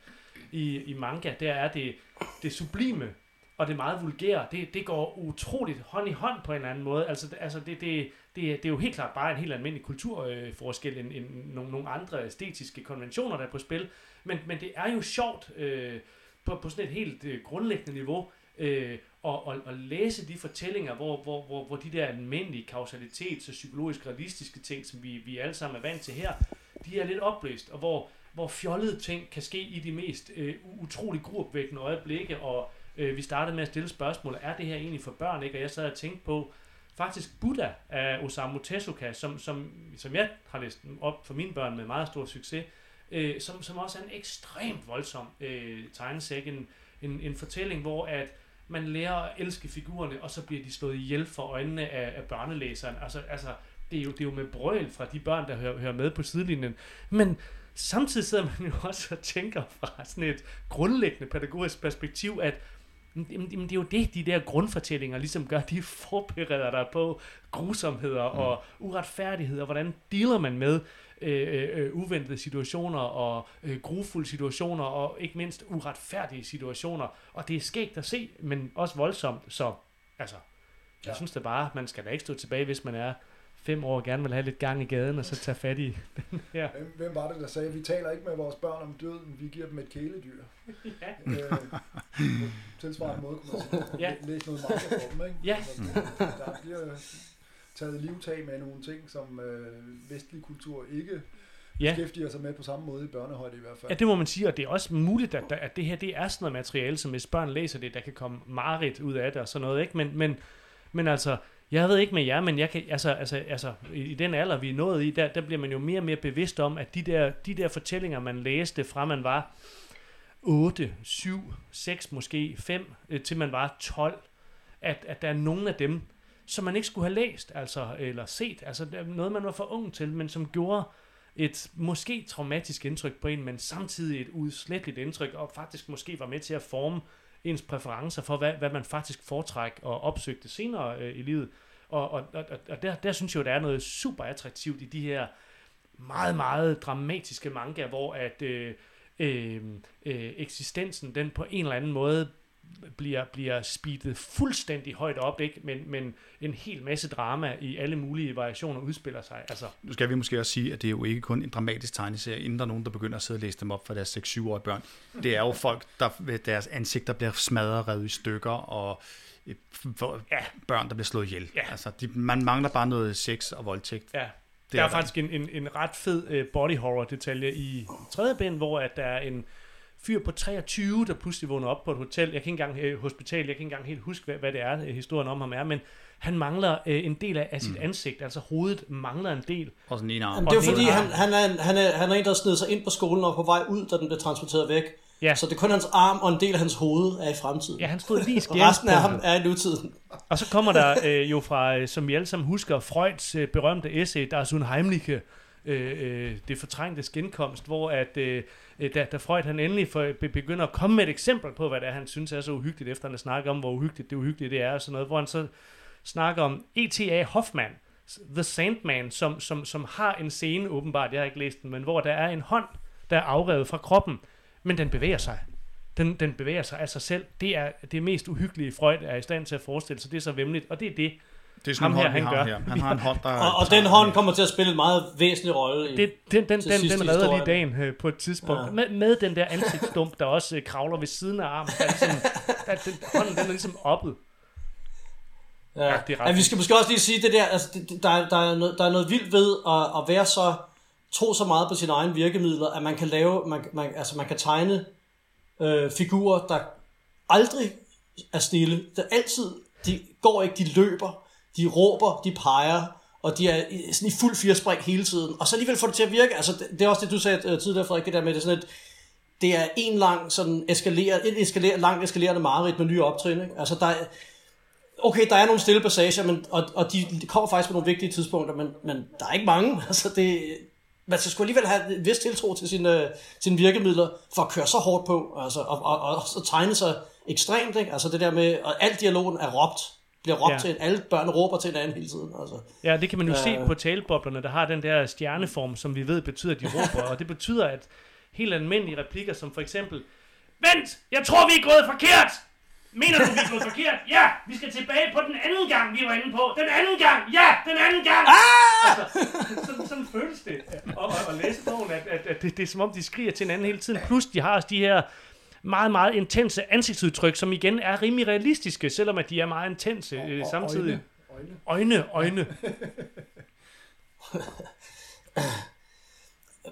i, i manga, der er det, det sublime og det meget vulgære, det, det går utroligt hånd i hånd på en eller anden måde. Altså, det, altså det, det, det, det er jo helt klart bare en helt almindelig kulturforskel øh, end, end nogle, nogle andre æstetiske konventioner, der er på spil. Men, men det er jo sjovt øh, på, på sådan et helt øh, grundlæggende niveau, øh, og, og, og læse de fortællinger, hvor, hvor, hvor, hvor de der almindelige kausalitets- og psykologisk realistiske ting, som vi, vi alle sammen er vant til her, de er lidt opløst, og hvor, hvor fjollede ting kan ske i de mest øh, utrolig gruopvækkende øjeblikke, og øh, vi startede med at stille spørgsmål, er det her egentlig for børn, ikke? Og jeg sad og tænkte på, faktisk Buddha af Osamu Tezuka, som, som, som jeg har læst op for mine børn med meget stor succes, øh, som, som også er en ekstremt voldsom øh, tegnesæk, en, en, en fortælling, hvor at man lærer at elske figurerne, og så bliver de slået ihjel for øjnene af, af børnelæseren. Altså, altså det, er jo, det er jo med brøl fra de børn, der hører, hører med på sidelinjen. Men samtidig sidder man jo også og tænker fra sådan et grundlæggende pædagogisk perspektiv, at Jamen, det er jo det, de der grundfortællinger ligesom gør. De forbereder dig på grusomheder mm. og uretfærdigheder. Hvordan dealer man med øh, øh, uventede situationer og øh, grufulde situationer og ikke mindst uretfærdige situationer. Og det er skægt at se, men også voldsomt. Så altså, jeg ja. synes da bare, man skal da ikke stå tilbage, hvis man er fem år gerne vil have lidt gang i gaden, og så tage fat i den her. Hvem, hvem var det, der sagde, vi taler ikke med vores børn om døden, vi giver dem et kæledyr? ja. Øh, tilsvarende måde kunne man sige, ja. læse noget meget for dem, ikke? Ja. Altså, der bliver taget livtag med nogle ting, som øh, vestlig kultur ikke ja. beskæftiger sig med på samme måde i børnehøjde i hvert fald. Ja, det må man sige, og det er også muligt, at, at det her det er sådan noget materiale, som hvis børn læser det, der kan komme meget ud af det og sådan noget, ikke? Men, men, men altså, jeg ved ikke med jer, men jeg kan, altså, altså, altså, i, i den alder, vi er nået i, der, der bliver man jo mere og mere bevidst om, at de der, de der fortællinger, man læste fra man var 8, 7, 6, måske 5, øh, til man var 12, at, at der er nogle af dem, som man ikke skulle have læst, altså, eller set, altså noget, man var for ung til, men som gjorde et måske traumatisk indtryk på en, men samtidig et udsletteligt indtryk, og faktisk måske var med til at forme ens præferencer for, hvad, hvad man faktisk foretrækker og opsøgte senere øh, i livet. Og, og, og, og der, der synes jeg jo, der er noget super attraktivt i de her meget, meget dramatiske manga, hvor at øh, øh, øh, eksistensen, den på en eller anden måde bliver, bliver speedet fuldstændig højt op, ikke? Men, men en hel masse drama i alle mulige variationer udspiller sig. Altså. Nu skal vi måske også sige, at det er jo ikke kun en dramatisk tegneserie, inden der er nogen, der begynder at sidde og læse dem op for deres 6-7-årige børn. Det er jo folk, der deres ansigter bliver smadret, revet i stykker, og for, ja, børn, der bliver slået ihjel. Ja. Altså, de, man mangler bare noget sex og voldtægt. Ja. Det der er, er faktisk en, en, en ret fed uh, body horror detalje i tredje bind, hvor at der er en fyr på 23, der pludselig vågner op på et hotel. Jeg kan ikke engang, øh, hospital, jeg kan ikke engang helt huske, hvad, hvad det er, øh, historien om ham er, men han mangler øh, en del af, af sit mm. ansigt, altså hovedet mangler en del. Og sådan en arm. Jamen, det er fordi, han, han, er, han, er, han er en, der sned sig ind på skolen og på vej ud, da den blev transporteret væk. Ja. Så det er kun hans arm og en del af hans hoved er i fremtiden. Ja, han stod lige skæmt. og resten af ham er i nutiden. Og så kommer der øh, jo fra, øh, som vi alle sammen husker, Freuds øh, berømte essay, der er sådan Heimliche, Øh, øh, det fortrængte genkomst, hvor at, øh, øh, da, da Freud han endelig for, begynder at komme med et eksempel på, hvad det er, han synes er så uhyggeligt, efter han snakker om, hvor uhyggeligt det uhyggelige det er, og sådan noget, hvor han så snakker om E.T.A. Hoffman, The Sandman, som, som, som har en scene, åbenbart, jeg har ikke læst den, men hvor der er en hånd, der er afrevet fra kroppen, men den bevæger sig. Den, den bevæger sig af sig selv. Det er det mest uhyggelige, Freud er i stand til at forestille sig. Det er så vemmeligt, og det er det, det er sådan ham en hånd, her, han gør. Her. Han har en hånd, der... og, og den hånd kommer til at spille en meget væsentlig rolle i det, Den, den, den, den redder lige dagen øh, på et tidspunkt. Ja. Med, med den der ansigtsdump, der også øh, kravler ved siden af armen. Der er ligesom, der, den, hånden den er ligesom oppet. Ja. ja, det er ja, vi skal måske også lige sige det der, altså, det, der, der, er noget, der er noget vildt ved at, at være så, tro så meget på sine egne virkemidler, at man kan lave, man, man, altså man kan tegne øh, figurer, der aldrig er stille. Der altid, de går ikke, de løber de råber, de peger, og de er sådan i fuld firespring hele tiden, og så alligevel får det til at virke. Altså, det, det er også det, du sagde øh, tidligere, Frederik, det der med, det er sådan et, det er en lang, sådan eskaleret, et eskalerer, lang eskalerende mareridt med nye optrin. Ikke? Altså, der er, okay, der er nogle stille passager, men, og, og de, de kommer faktisk på nogle vigtige tidspunkter, men, men der er ikke mange. Altså, det, man skal sgu alligevel have en vis tiltro til sine, øh, sine virkemidler, for at køre så hårdt på, altså, og, og, og, og tegne sig ekstremt. Ikke? Altså det der med, og al dialogen er råbt bliver råbt ja. til, alle børn råber til hinanden hele tiden. Altså. Ja, det kan man jo uh, se på taleboblerne, der har den der stjerneform, som vi ved betyder, at de råber, og det betyder, at helt almindelige replikker, som for eksempel, Vent, jeg tror, vi er gået forkert! Mener du, vi er gået forkert? Ja, vi skal tilbage på den anden gang, vi var inde på. Den anden gang, ja, den anden gang! Ah! Altså, sådan, sådan føles det. Og, og, og læse bogen, at, at, at det, det er som om, de skriger til hinanden hele tiden. Plus, de har også de her meget, meget intense ansigtsudtryk, som igen er rimelig realistiske, selvom at de er meget intense øh, samtidig. Øjne. Øjne, øjne.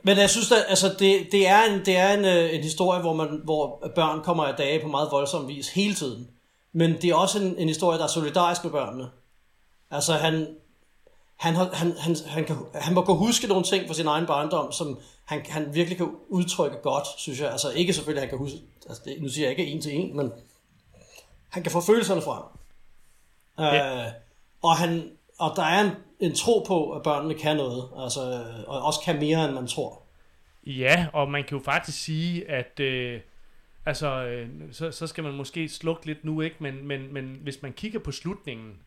Men jeg synes, at altså, det, det er, en, det er en, øh, en historie, hvor, man, hvor børn kommer af dage på meget voldsom vis hele tiden. Men det er også en, en historie, der er solidarisk med børnene. Altså han, han, han, han, han, kan, han må kunne huske nogle ting fra sin egen barndom, som han, han virkelig kan udtrykke godt, synes jeg. Altså ikke selvfølgelig, han kan huske, altså det, nu siger jeg ikke en til en, men han kan få følelserne frem. Ja. Øh, og, han, og der er en, en tro på, at børnene kan noget, altså, og også kan mere, end man tror. Ja, og man kan jo faktisk sige, at øh, altså, øh, så, så skal man måske slukke lidt nu, ikke? Men, men, men hvis man kigger på slutningen,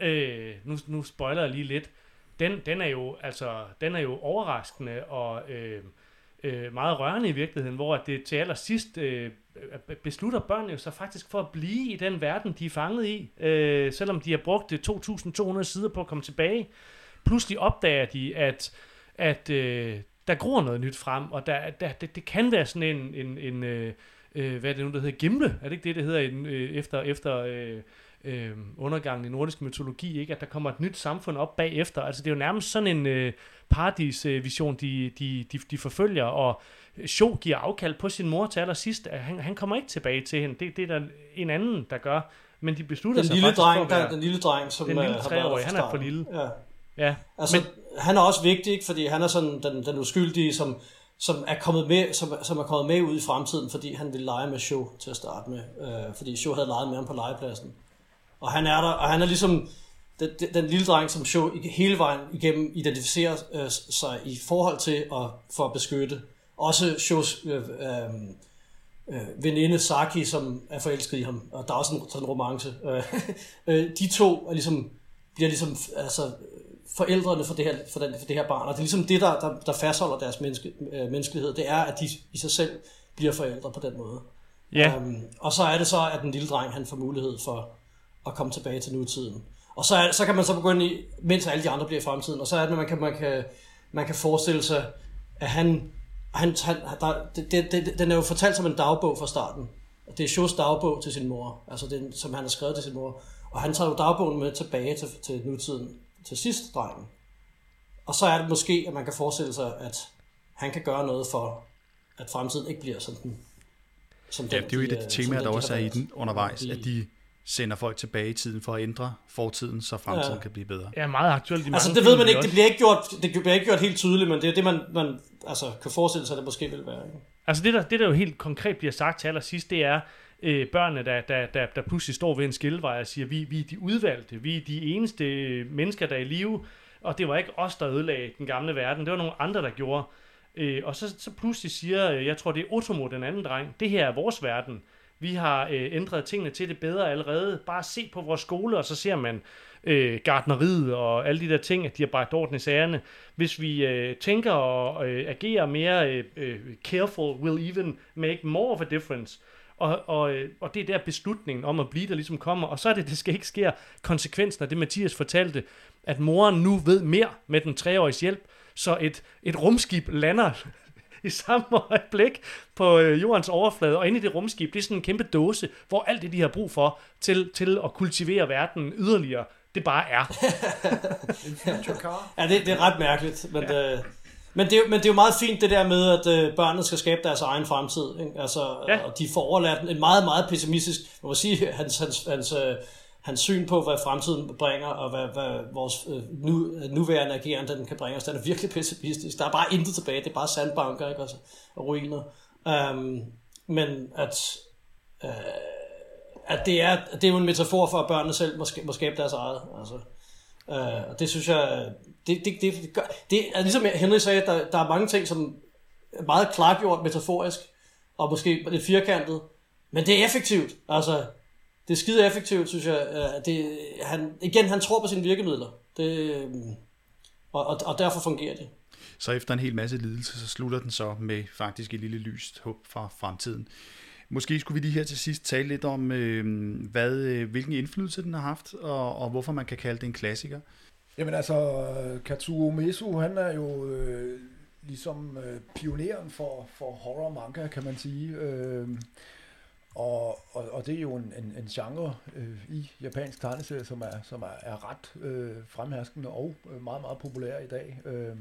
øh, nu, nu spoiler jeg lige lidt, den, den, er jo, altså, den er jo overraskende og øh, øh, meget rørende i virkeligheden, hvor det til allersidst øh, beslutter børnene jo så faktisk for at blive i den verden, de er fanget i, øh, selvom de har brugt øh, 2.200 sider på at komme tilbage. Pludselig opdager de, at, at øh, der gror noget nyt frem, og der, der, det, det kan være sådan en, en, en øh, øh hvad er det nu, der hedder, gimle, er det ikke det, det hedder en, øh, efter, efter øh, øh, undergangen i nordisk mytologi, ikke? at der kommer et nyt samfund op bagefter. Altså det er jo nærmest sådan en øh, paradisvision, de, de, de, de forfølger, og Sho giver afkald på sin mor til allersidst. Han, han kommer ikke tilbage til hende. Det, det er der en anden, der gør. Men de beslutter Den sig lille dreng, for der, den lille dreng, som den øh, lille har været han er for lille. Ja. Ja, Altså, men, han er også vigtig, ikke? fordi han er sådan den, den uskyldige, som, som er kommet med, som, som er kommet med ud i fremtiden, fordi han ville lege med Show til at starte med, øh, fordi Show havde leget med ham på legepladsen. Og han er der, og han er ligesom den, den, den lille dreng, som Show hele vejen igennem identificerer øh, sig i forhold til at, for at beskytte. Også Shows øh, øh, øh, veninde Saki, som er forelsket i ham, og der er også en sådan en romance. Øh, øh, de to er ligesom, bliver ligesom altså, forældrene for det, her, for, den, for det her barn, og det er ligesom det, der, der, der fastholder deres menneske, øh, menneskelighed, det er, at de i sig selv bliver forældre på den måde. ja, Um, og så er det så, at den lille dreng, han får mulighed for at komme tilbage til nutiden. Og så, er, så kan man så begynde, i, mens alle de andre bliver i fremtiden, og så er det, at man kan, man kan, man kan forestille sig, at han, han, han der, det, det, det, den er jo fortalt som en dagbog fra starten. Det er Shows dagbog til sin mor, altså den, som han har skrevet til sin mor. Og han tager jo dagbogen med tilbage til, til nutiden, til sidst drengen. Og så er det måske, at man kan forestille sig, at han kan gøre noget for, at fremtiden ikke bliver som den. Som Ja, den, det er jo et af de øh, temaer, der de også er i den undervejs, De- at de sender folk tilbage i tiden for at ændre fortiden, så fremtiden Ja. kan blive bedre. er meget aktuelt i Altså det ved man ikke, det bliver ikke gjort, det bliver ikke gjort helt tydeligt, men det er det, man, man altså, kan forestille sig, at det måske vil være. Ikke? Altså det der, det der jo helt konkret bliver sagt til allersidst, det er øh, børnene, der, der, der, der pludselig står ved en skillevej og siger, vi, vi er de udvalgte, vi er de eneste mennesker, der er i live, og det var ikke os, der ødelagde den gamle verden, det var nogle andre, der gjorde. Øh, og så, så pludselig siger, øh, jeg tror det er Otomo, den anden dreng, det her er vores verden. Vi har øh, ændret tingene til det bedre allerede. Bare se på vores skole, og så ser man øh, gardneriet og alle de der ting, at de har bragt orden i sagerne. Hvis vi øh, tænker og øh, agerer mere øh, øh, careful, will even make more of a difference. Og, og, øh, og det er der beslutningen om at blive, der ligesom kommer. Og så er det, det skal ikke ske konsekvensen af det, Mathias fortalte, at moren nu ved mere med den treårige hjælp, så et, et rumskib lander i samme øjeblik på øh, jordens overflade, og inde i det rumskib, det er sådan en kæmpe dåse, hvor alt det, de har brug for til, til at kultivere verden yderligere, det bare er. Ja, det, det er ret mærkeligt, men, ja. det, men, det, men det er jo meget fint det der med, at øh, børnene skal skabe deres egen fremtid. Ikke? Altså, ja. Og de får overladt en meget, meget pessimistisk, man må sige, hans, hans, hans, øh, hans syn på, hvad fremtiden bringer, og hvad, hvad vores øh, nu, øh, nuværende ageren den kan bringe os, den er virkelig pessimistisk. Der er bare intet tilbage, det er bare sandbanker ikke? Altså, og ruiner. Um, men at, øh, at det, er, det er jo en metafor for, at børnene selv må, ska- må skabe deres eget. Altså. Uh, og det synes jeg, det, det, det, det, gør, det er ligesom Henry sagde, at der, der er mange ting, som er meget klargjort metaforisk, og måske lidt firkantet, men det er effektivt. Altså, det er skide effektivt, synes jeg. Uh, det, han, igen, han tror på sine virkemidler. Det, øh, og, og, og derfor fungerer det. Så efter en hel masse lidelse, så slutter den så med faktisk et lille lyst håb fra fremtiden. Måske skulle vi lige her til sidst tale lidt om, øh, hvad, øh, hvilken indflydelse den har haft, og, og hvorfor man kan kalde det en klassiker. Jamen altså, Katsuo Mesu, han er jo øh, ligesom øh, pioneren for, for horror manga, kan man sige. Øh, Og, og, og det er jo en, en, en genre øh, i japansk tegneserie, som er, som er, er ret øh, fremherskende og øh, meget, meget populær i dag. Øh,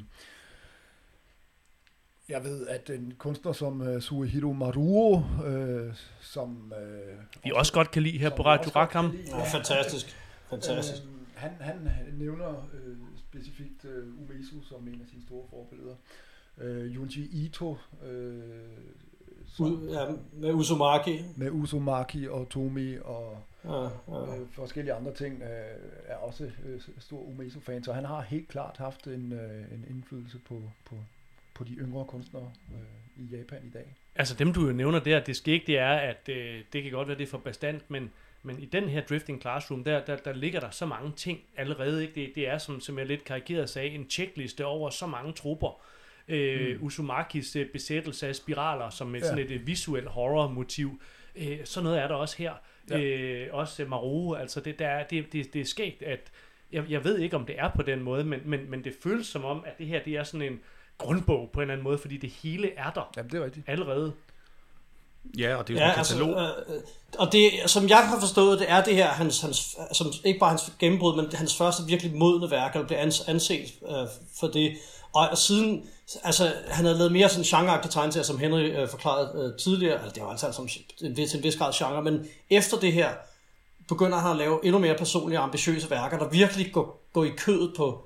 jeg ved, at en kunstner som uh, Suehiro Maruo, øh, som... Øh, vi også godt kan lide her på Radio Rakam. Ja, fantastisk. Fantastisk. Øh, han, han nævner øh, specifikt øh, Umesu som en af sine store forbilleder. Øh, Junji Ito, øh, som, ja, med Uzumaki. Med Uzumaki og Tomi og ja, ja. Øh, forskellige andre ting, øh, er også øh, stor Umesu-fan, så han har helt klart haft en, øh, en indflydelse på, på, på de yngre kunstnere øh, i Japan i dag. Altså dem, du jo nævner der, det skal ikke, det er, at øh, det kan godt være, det er for bestandt, men, men i den her Drifting Classroom, der, der, der ligger der så mange ting allerede. Ikke? Det, det er, som, som jeg lidt karikeret sagde, en checkliste over så mange trupper. Øh, mm. Usumakis øh, besættelse af spiraler, som et, ja. sådan et øh, visuelt horror-motiv. Øh, så noget er der også her. Ja. Øh, også Maru, altså det, der, det, det, det er skægt, at jeg, jeg ved ikke, om det er på den måde, men, men, men det føles som om, at det her det er sådan en grundbog på en eller anden måde, fordi det hele er der Jamen, det er rigtigt. allerede. Ja, og det er jo ja, en katalog. Altså, øh, og det, som jeg har forstået, det er det her, hans, hans, som ikke bare hans gennembrud, men hans første virkelig modne værk, der bliver anset øh, for det. Og, og siden, altså han havde lavet mere sådan genreagtige tegneserier, som Henry øh, forklarede øh, tidligere, altså det var altså, altså som til en vis grad genre, men efter det her, begynder han at lave endnu mere personlige og ambitiøse værker, der virkelig går, går i kødet på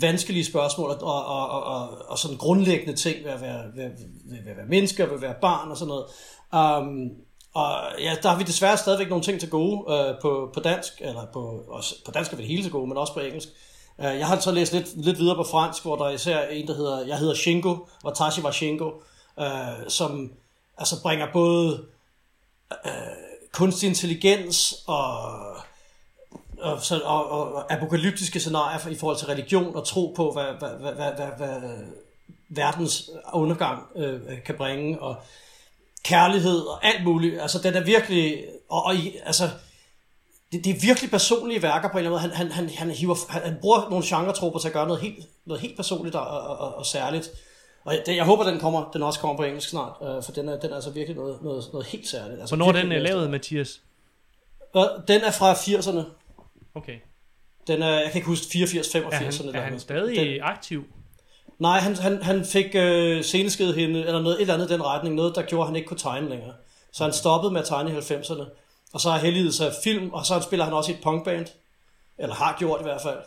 vanskelige spørgsmål og, og, og, og, og sådan grundlæggende ting ved at være, ved, ved, ved at være mennesker, ved at være barn og sådan noget. Um, og ja, der har vi desværre stadigvæk nogle ting til gode uh, på, på dansk, eller på, også, på dansk er vi det hele til gode, men også på engelsk. Øh, jeg har så læst lidt, lidt videre på fransk, hvor der især er en, der hedder, jeg hedder Shingo, Watashi wa Shingo, øh, som altså bringer både øh, kunstig intelligens og og, så, og, og apokalyptiske scenarier i forhold til religion og tro på, hvad, hvad, hvad, hvad, hvad, hvad verdens undergang øh, kan bringe, og kærlighed og alt muligt. Altså, den er virkelig... Og, og altså, det, det er virkelig personlige værker på en eller anden måde. Han, han, han, han, hiver, han, han bruger nogle genretropper til at gøre noget helt, noget helt personligt og, og, og, og særligt. Og det, jeg håber, den, kommer, den også kommer på engelsk snart, øh, for den er, den er altså virkelig noget, noget, noget helt særligt. Altså, Hvornår er den lavet, Mathias? Øh, den er fra 80'erne. Okay. Den er, jeg kan ikke huske, 84, 85. Er han, er han stadig den, aktiv? Nej, han, han, han fik øh, senesked hende, eller noget, et eller andet i den retning, noget der gjorde, at han ikke kunne tegne længere. Så han stoppede med at tegne i 90'erne. Og så har helliget sig film, og så spiller han også i et punkband. Eller har gjort i hvert fald.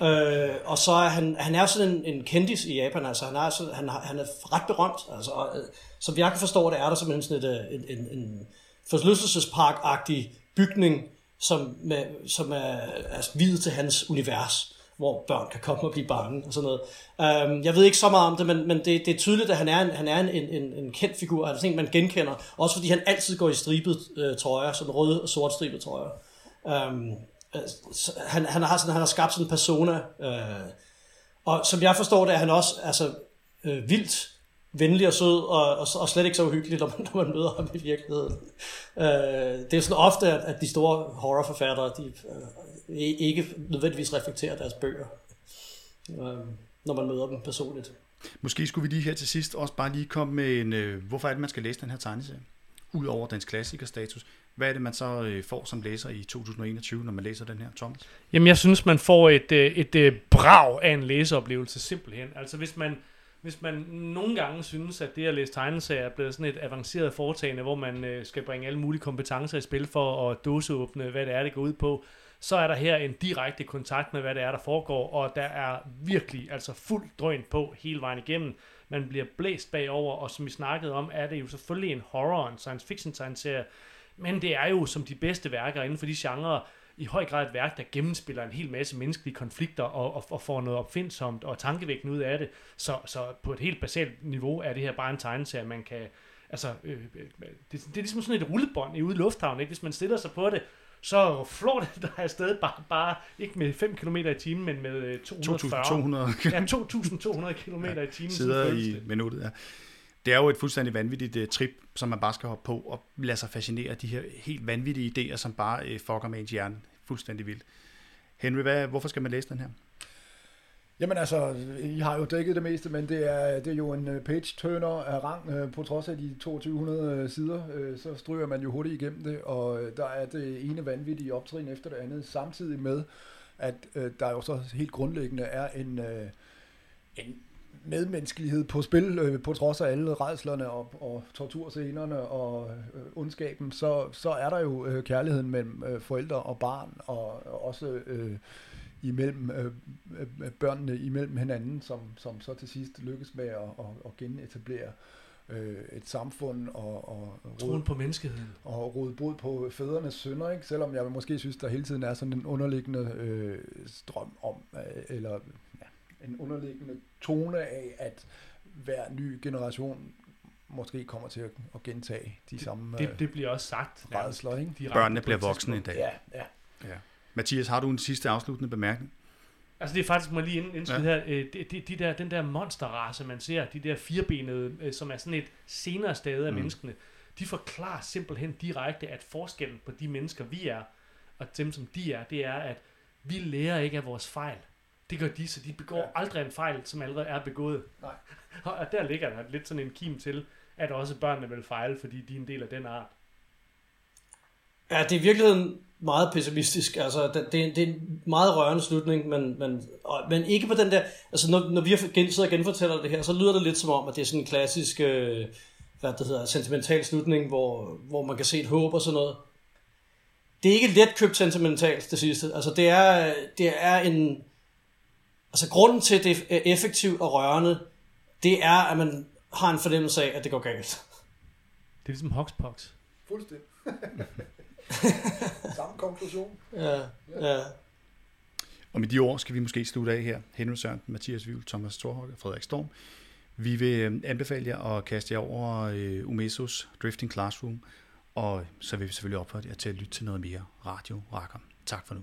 øh, og så er han, han er sådan en, en kendis i Japan, altså han er, så, han, han er ret berømt, altså, og, øh, som jeg kan forstå det, er der simpelthen sådan et, øh, en, en, en forlystelsespark-agtig bygning, som, med, som er, er videt til hans univers, hvor børn kan komme og blive bange og sådan noget. Øhm, jeg ved ikke så meget om det, men, men det, det er tydeligt, at han er en, han er en, en, en kendt figur, altså en, man genkender, også fordi han altid går i stribet øh, trøjer, sådan røde og sort stribet trøjer. Um, han, han, har sådan, han har skabt sådan en persona, øh, og som jeg forstår det, er han også altså, øh, vildt venlig og sød, og, og, og slet ikke så uhyggelig, når man, når man møder ham i virkeligheden. Øh, det er sådan ofte, at, at de store horrorforfattere, de øh, ikke nødvendigvis reflekterer deres bøger, øh, når man møder dem personligt. Måske skulle vi lige her til sidst også bare lige komme med en, øh, hvorfor er det, man skal læse den her tegneserie? Udover dens klassikerstatus. Hvad er det, man så øh, får som læser i 2021, når man læser den her, Thomas? Jamen, jeg synes, man får et, øh, et, et brag af en læseoplevelse, simpelthen. Altså, hvis man hvis man nogle gange synes, at det at læse tegneserier er blevet sådan et avanceret foretagende, hvor man øh, skal bringe alle mulige kompetencer i spil for at dåseåbne, hvad det er, det går ud på, så er der her en direkte kontakt med, hvad det er, der foregår, og der er virkelig altså fuld drøn på hele vejen igennem. Man bliver blæst bagover, og som vi snakkede om, er det jo selvfølgelig en horror, en science fiction tegneserie, men det er jo som de bedste værker inden for de genrer, i høj grad et værk, der gennemspiller en hel masse menneskelige konflikter og, og, og får noget opfindsomt og tankevækkende ud af det. Så, så på et helt basalt niveau er det her bare en tegneserie, man kan... Altså, øh, øh det, det er ligesom sådan et rullebånd i ude i lufthavnen, ikke? Hvis man stiller sig på det, så flår det der afsted bare, bare ikke med 5 km i timen, men med 240. 200. ja, 2.200 km ja, i timen. Sidder i minuttet, ja. Det er jo et fuldstændig vanvittigt uh, trip, som man bare skal hoppe på og lade sig fascinere af de her helt vanvittige idéer, som bare uh, fucker med ens hjerne fuldstændig vildt. Henry, hvad, hvorfor skal man læse den her? Jamen altså, I har jo dækket det meste, men det er, det er jo en øh, page-turner af rang. Øh, på trods af de 2200 øh, sider, så stryger man jo hurtigt igennem det, og der er det ene vanvittige optrin efter det andet, samtidig med, at der jo så helt grundlæggende er en, en medmenneskelighed på spil, på trods af alle redslerne og, og torturscenerne og ondskaben, så, så er der jo kærligheden mellem forældre og barn, og også øh, imellem øh, øh, børnene imellem hinanden, som, som så til sidst lykkes med at, at, at genetablere øh, et samfund og, og troen på menneskeheden og råde brud på fædrenes synder, ikke? selvom jeg måske synes, der hele tiden er sådan en underliggende øh, strøm om, øh, eller en underliggende tone af, at hver ny generation måske kommer til at, at gentage de samme det, det bliver også sagt. Redsler, ikke? De Børnene bliver voksne i dag. Ja, ja. ja. Mathias, har du en sidste afsluttende bemærkning? Altså det er faktisk, må lige indskyde ja. her, øh, de, de, de der, den der monsterrace, man ser, de der firebenede, øh, som er sådan et senere stade af mm. menneskene, de forklarer simpelthen direkte, at forskellen på de mennesker, vi er, og dem, som de er, det er, at vi lærer ikke af vores fejl. Det gør de, så de begår ja. aldrig en fejl, som allerede er begået. Nej. og der ligger der lidt sådan en kim til, at også børnene vil fejle, fordi de er en del af den art. Ja, det er i virkeligheden meget pessimistisk. Altså, det, det, det er en meget rørende slutning, men, men, og, men ikke på den der... Altså, når, når vi har sidder og genfortæller det her, så lyder det lidt som om, at det er sådan en klassisk, øh, hvad det hedder, sentimental slutning, hvor, hvor man kan se et håb og sådan noget. Det er ikke let købt sentimentalt, det sidste. Altså, det er, det er en Altså grunden til, at det er effektivt og rørende, det er, at man har en fornemmelse af, at det går galt. Det er ligesom Hoxpox. Fuldstændig. Samme konklusion. Ja, ja. Og med de ord skal vi måske slutte af her. Henry Sørensen, Mathias Vivl, Thomas og Frederik Storm. Vi vil øh, anbefale jer at kaste jer over uh, Umesos Drifting Classroom, og så vil vi selvfølgelig opfordre jer til at lytte til noget mere radio Rakker. Tak for nu.